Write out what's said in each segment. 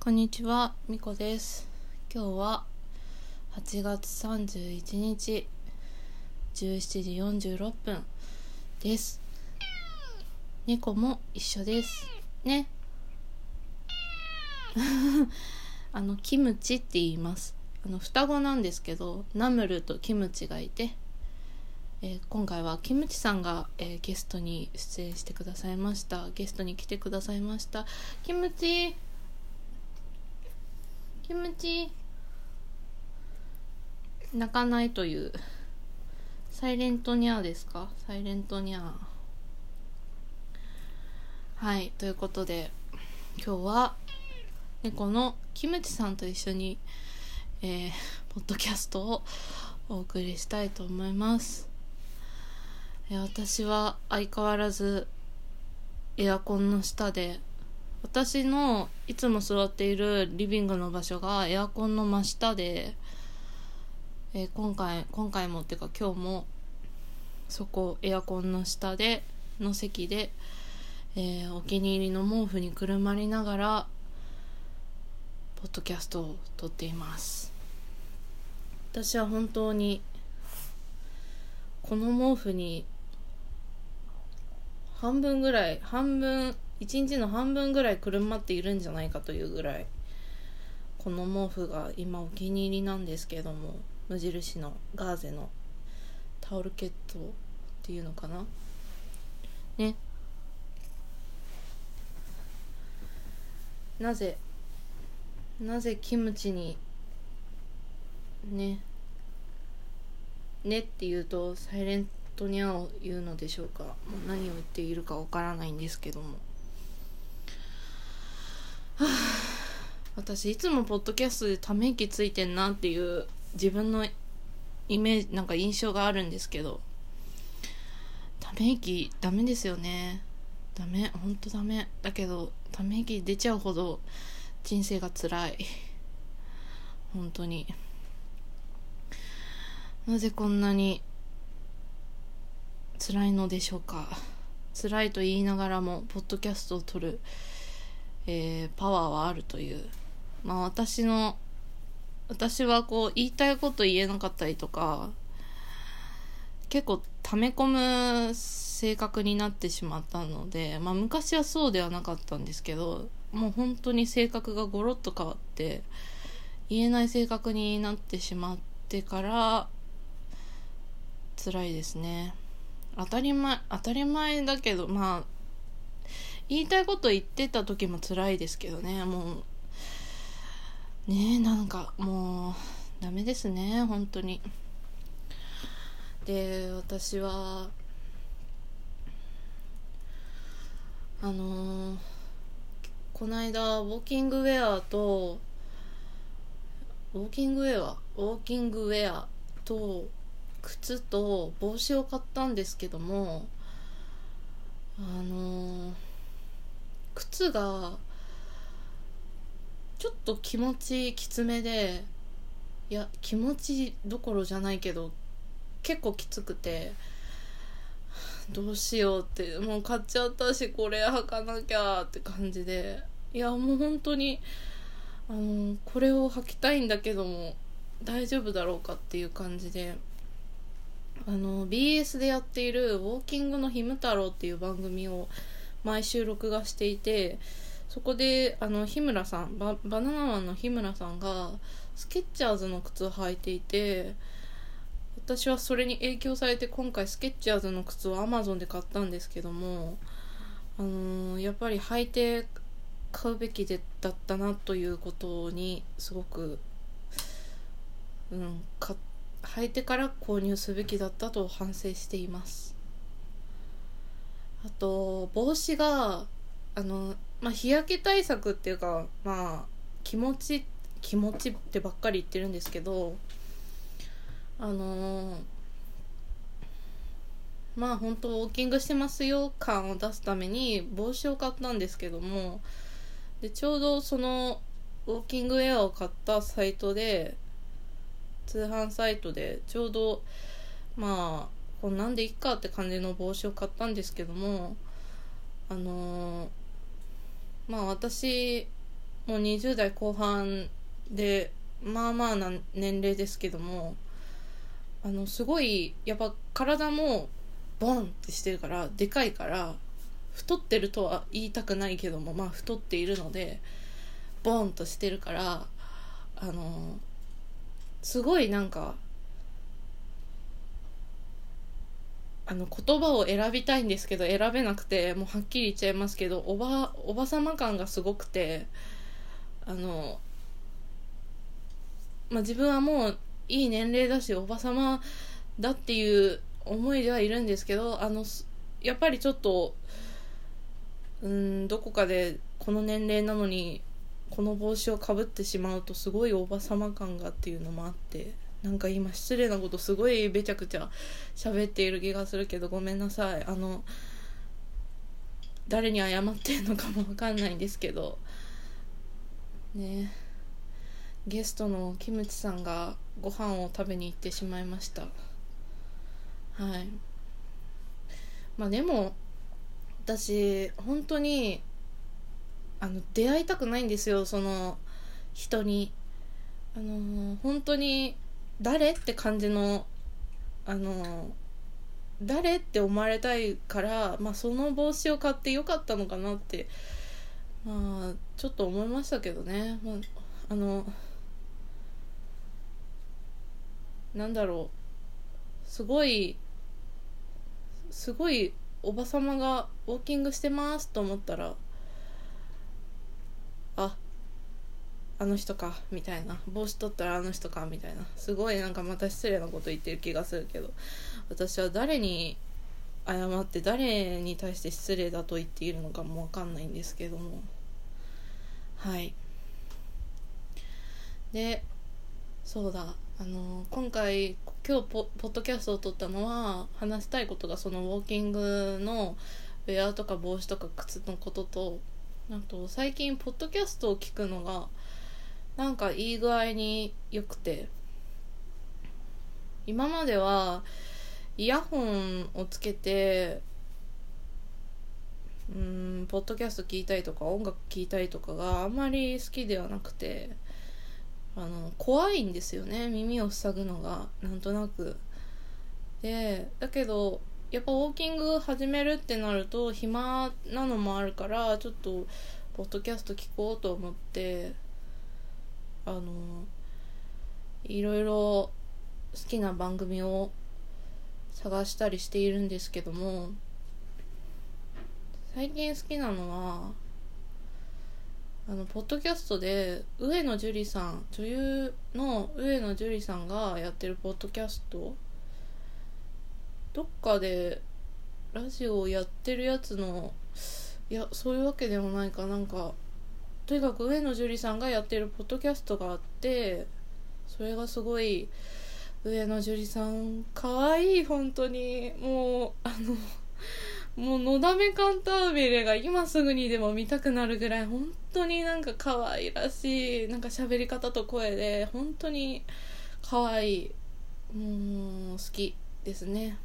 こんにちは、みこです。今日は8月31日17時46分です。猫も一緒です。ね。あの、キムチって言います。あの、双子なんですけど、ナムルとキムチがいて、えー今回はキムチさんが、えーゲストに出演してくださいました。ゲストに来てくださいました。キムチキムチ泣かないという。サイレントニャーですか？サイレントニャー。はいということで今日は猫のキムチさんと一緒にえー、ポッドキャストをお送りしたいと思います。えー私は相変わらずエアコンの下で私のいつも座っているリビングの場所がエアコンの真下で、えー今回今回もっていうか今日もそこエアコンの下での席で、えーお気に入りの毛布にくるまりながらポッドキャストを撮っています。私は本当にこの毛布に半分ぐらい半分一日の半分ぐらいくるまっているんじゃないかというぐらいこの毛布が今お気に入りなんですけども無印のガーゼのタオルケットっていうのかな？ね。なぜなぜキムチにねねって言うとサイレントニャーを言うのでしょうか？何を言っているかわからないんですけども。はあ。私いつもポッドキャストでため息ついてんなっていう自分のイメージなんか印象があるんですけど。ため息ダメですよね。ダメほんとダメ。だけどため息出ちゃうほど人生が辛い。本当に。なぜこんなに辛いのでしょうか。辛いと言いながらもポッドキャストを撮る、えーパワーはあるという。まあ私の私はこう言いたいこと言えなかったりとか結構溜め込む性格になってしまったのでまあ昔はそうではなかったんですけどもう本当に性格がゴロッと変わって言えない性格になってしまってから辛いですね。当たり前当たり前だけどまあ言いたいこと言ってた時も辛いですけどね。もうねえなんかもうダメですね。本当に。で私はあのこの間ウォーキングウェアとウォーキングウェアウォーキングウェアと靴と帽子を買ったんですけどもあのー靴がちょっと気持ちきつめでいや気持ちどころじゃないけど結構きつくてどうしようってもう買っちゃったしこれ履かなきゃって感じでいやもう本当にあのこれを履きたいんだけども大丈夫だろうかっていう感じであの BS でやっている「ウォーキングのひむ太郎」っていう番組を毎週録画していてそこであの日村さんバナナマンの日村さんがスケッチャーズの靴を履いていて私はそれに影響されて今回スケッチャーズの靴を Amazon で買ったんですけども、あのーやっぱり履いて買うべきでだったなということにすごく、うん、か履いてから購入すべきだったと反省しています。あと帽子があの、まあ、日焼け対策っていうかまあ気持ち気持ちってばっかり言ってるんですけどあのまあ本当ウォーキングしてますよ感を出すために帽子を買ったんですけどもでちょうどそのウォーキングウェアを買ったサイトで通販サイトでちょうどまあこんなんでいっかって感じの帽子を買ったんですけどもあのーまあ私もう20代後半でまあまあな年齢ですけどもあのすごいやっぱ体もボンってしてるからでかいから太ってるとは言いたくないけどもまあ太っているのでボンとしてるからあのすごいなんかあの言葉を選びたいんですけど選べなくてもうはっきり言っちゃいますけどおばおばさま感がすごくてあの、まあ、自分はもういい年齢だしおばさまだっていう思いではいるんですけどあのやっぱりちょっとうんどこかでこの年齢なのにこの帽子をかぶってしまうとすごいおばさま感がっていうのもあって。なんか今失礼なことすごいべちゃくちゃ喋っている気がするけどごめんなさい。あの誰に謝ってんのかもわかんないんですけど。ね。ゲストのキムチさんがご飯を食べに行ってしまいました。はい。まあでも私本当にあの出会いたくないんですよその人に。あの本当に誰って感じのあの誰って思われたいから、まあ、その帽子を買ってよかったのかなってまあちょっと思いましたけどね、まあ、あのなんだろう。すごいすごいおばさまがウォーキングしてますと思ったらああの人かみたいな。帽子取ったらあの人かみたいな。すごいなんかまた失礼なこと言ってる気がするけど。私は誰に謝って誰に対して失礼だと言っているのかも分かんないんですけども。はい。でそうだ。あの今回今日ポポッドキャストを撮ったのは話したいことがそのウォーキングのウェアとか帽子とか靴のこととあと最近ポッドキャストを聞くのがなんかいい具合に良くて。今まではイヤホンをつけてうんポッドキャスト聞いたりとか音楽聴いたりとかがあんまり好きではなくてあの怖いんですよね。耳を塞ぐのがなんとなく。でだけどやっぱウォーキング始めるってなると暇なのもあるからちょっとポッドキャスト聞こうと思ってあのいろいろ好きな番組を探したりしているんですけども最近好きなのはあのポッドキャストで上野樹里さん女優の上野樹里さんがやってるポッドキャスト。どっかでラジオをやってるやつのいやそういうわけでもないかなんかとにかく上野樹里さんがやってるポッドキャストがあってそれがすごい上野樹里さんかわいい本当に。もうあのもうのだめカンタービレが今すぐにでも見たくなるぐらい本当になんか可愛らしいなんか喋り方と声で本当に可愛いもう好きですね。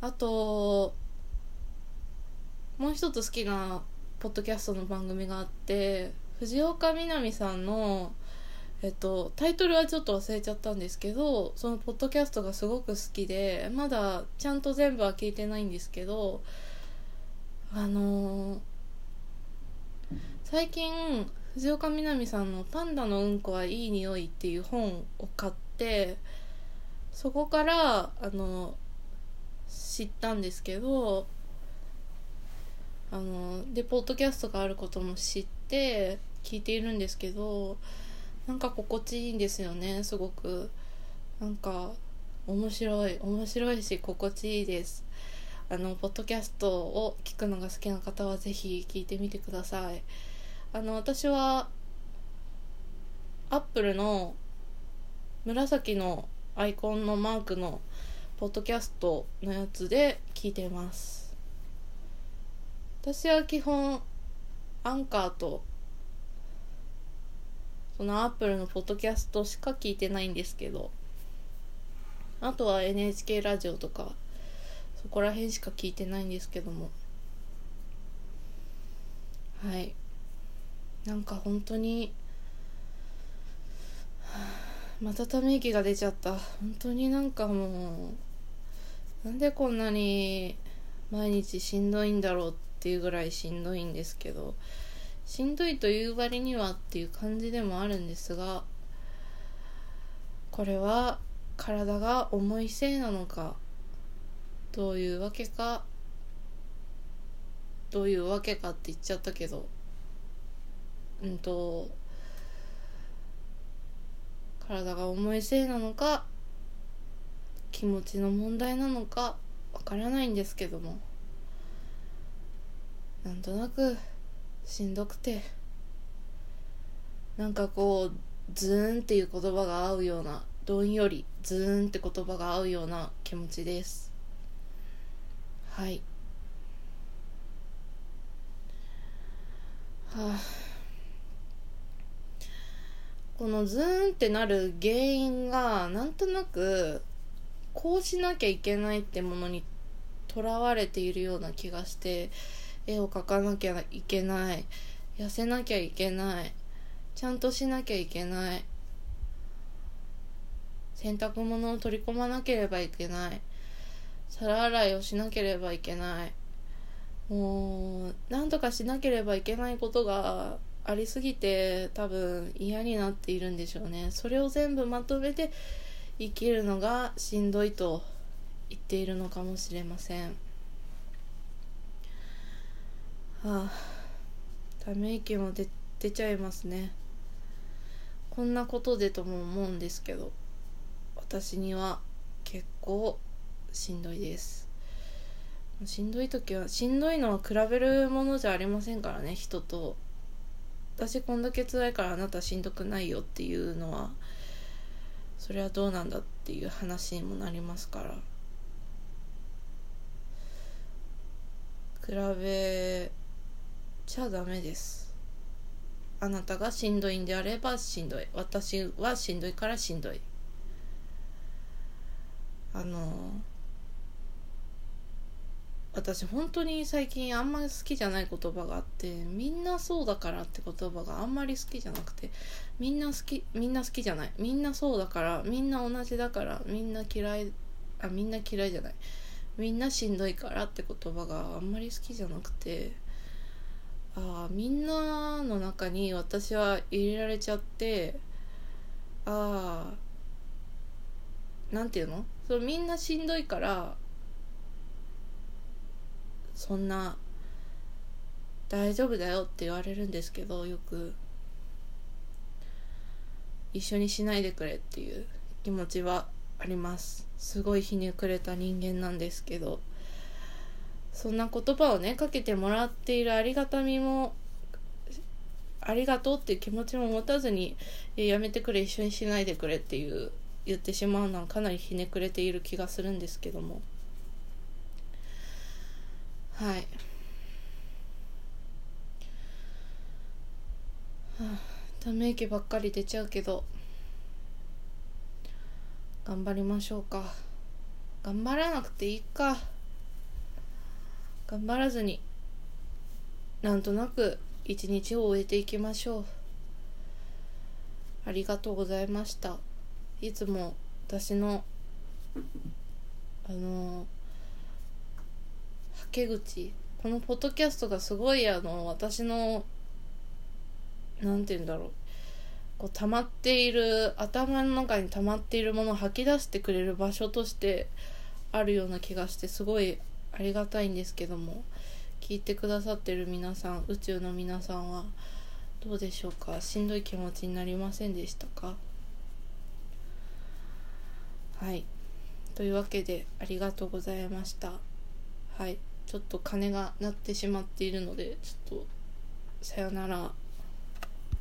あともう一つ好きなポッドキャストの番組があって藤岡みなみさんのえっと、タイトルはちょっと忘れちゃったんですけどそのポッドキャストがすごく好きでまだちゃんと全部は聞いてないんですけどあのー、最近藤岡みなみさんの「パンダのうんこはいい匂い」っていう本を買ってそこからあの知ったんですけどあのでポッドキャストがあることも知って聞いているんですけどなんか心地いいんですよねすごく。なんか面白い面白いし心地いいです。あのポッドキャストを聞くのが好きな方は是非聞いてみてください。あの私はアップルの紫のアイコンのマークのポッドキャストのやつで聞いてます。私は基本アンカーとそのアップルのポッドキャストしか聞いてないんですけどあとは NHK ラジオとかそこら辺しか聞いてないんですけども。はい。なんか本当にまたため息が出ちゃった。本当になんかもうなんでこんなに毎日しんどいんだろうってていうぐらいしんどいんですけどしんどいという割にはっていう感じでもあるんですがこれは体が重いせいなのかどういうわけかどういうわけかって言っちゃったけどうんと体が重いせいなのか気持ちの問題なのかわからないんですけどもなんとなくしんどくてなんかこうズーンっていう言葉が合うようなどんよりズーンって言葉が合うような気持ちです。はい。はあ。このズーンってなる原因がなんとなくこうしなきゃいけないってものにとらわれているような気がして絵を描かなきゃいけない。痩せなきゃいけない。ちゃんとしなきゃいけない。洗濯物を取り込まなければいけない。皿洗いをしなければいけない。もう何とかしなければいけないことがありすぎて多分嫌になっているんでしょうね。それを全部まとめて生きるのがしんどいと言っているのかもしれません。はあため息も出出ちゃいますね。こんなことでとも思うんですけど私には結構しんどいです。しんどい時はしんどいのは比べるものじゃありませんからね人と。私こんだけ辛いからあなたしんどくないよっていうのはそれはどうなんだっていう話にもなりますから。比べちゃダメです。あなたがしんどいんであればしんどい。私はしんどいからしんどい。あの私本当に最近あんまり好きじゃない言葉があってみんなそうだからって言葉があんまり好きじゃなくてみんな好きみんな好きじゃない。みんなそうだからみんな同じだからみんな嫌いあみんな嫌いじゃない。みんなしんどいからって言葉があんまり好きじゃなくてああみんなの中に私は入れられちゃってああなんていうの？そみんなしんどいからそんな大丈夫だよって言われるんですけどよく。一緒にしないでくれっていう気持ちはあります。すごいひねくれた人間なんですけど。そんな言葉をねかけてもらっているありがたみもありがとうっていう気持ちも持たずにやめてくれ一緒にしないでくれっていう言ってしまうのはかなりひねくれている気がするんですけども。はい、はあ、ため息ばっかり出ちゃうけど頑張りましょうか。頑張らなくていいか。頑張らずになんとなく一日を終えていきましょう。ありがとうございました。いつも私のあのーけ口このポッドキャストがすごいあの私の何て言うんだろう。こう溜まっている頭の中に溜まっているものを吐き出してくれる場所としてあるような気がしてすごいありがたいんですけども聞いてくださってる皆さん宇宙の皆さんはどうでしょうか？しんどい気持ちになりませんでしたか？はい。というわけでありがとうございました。はい。ちょっと鐘が鳴ってしまっているのでちょっとさよなら。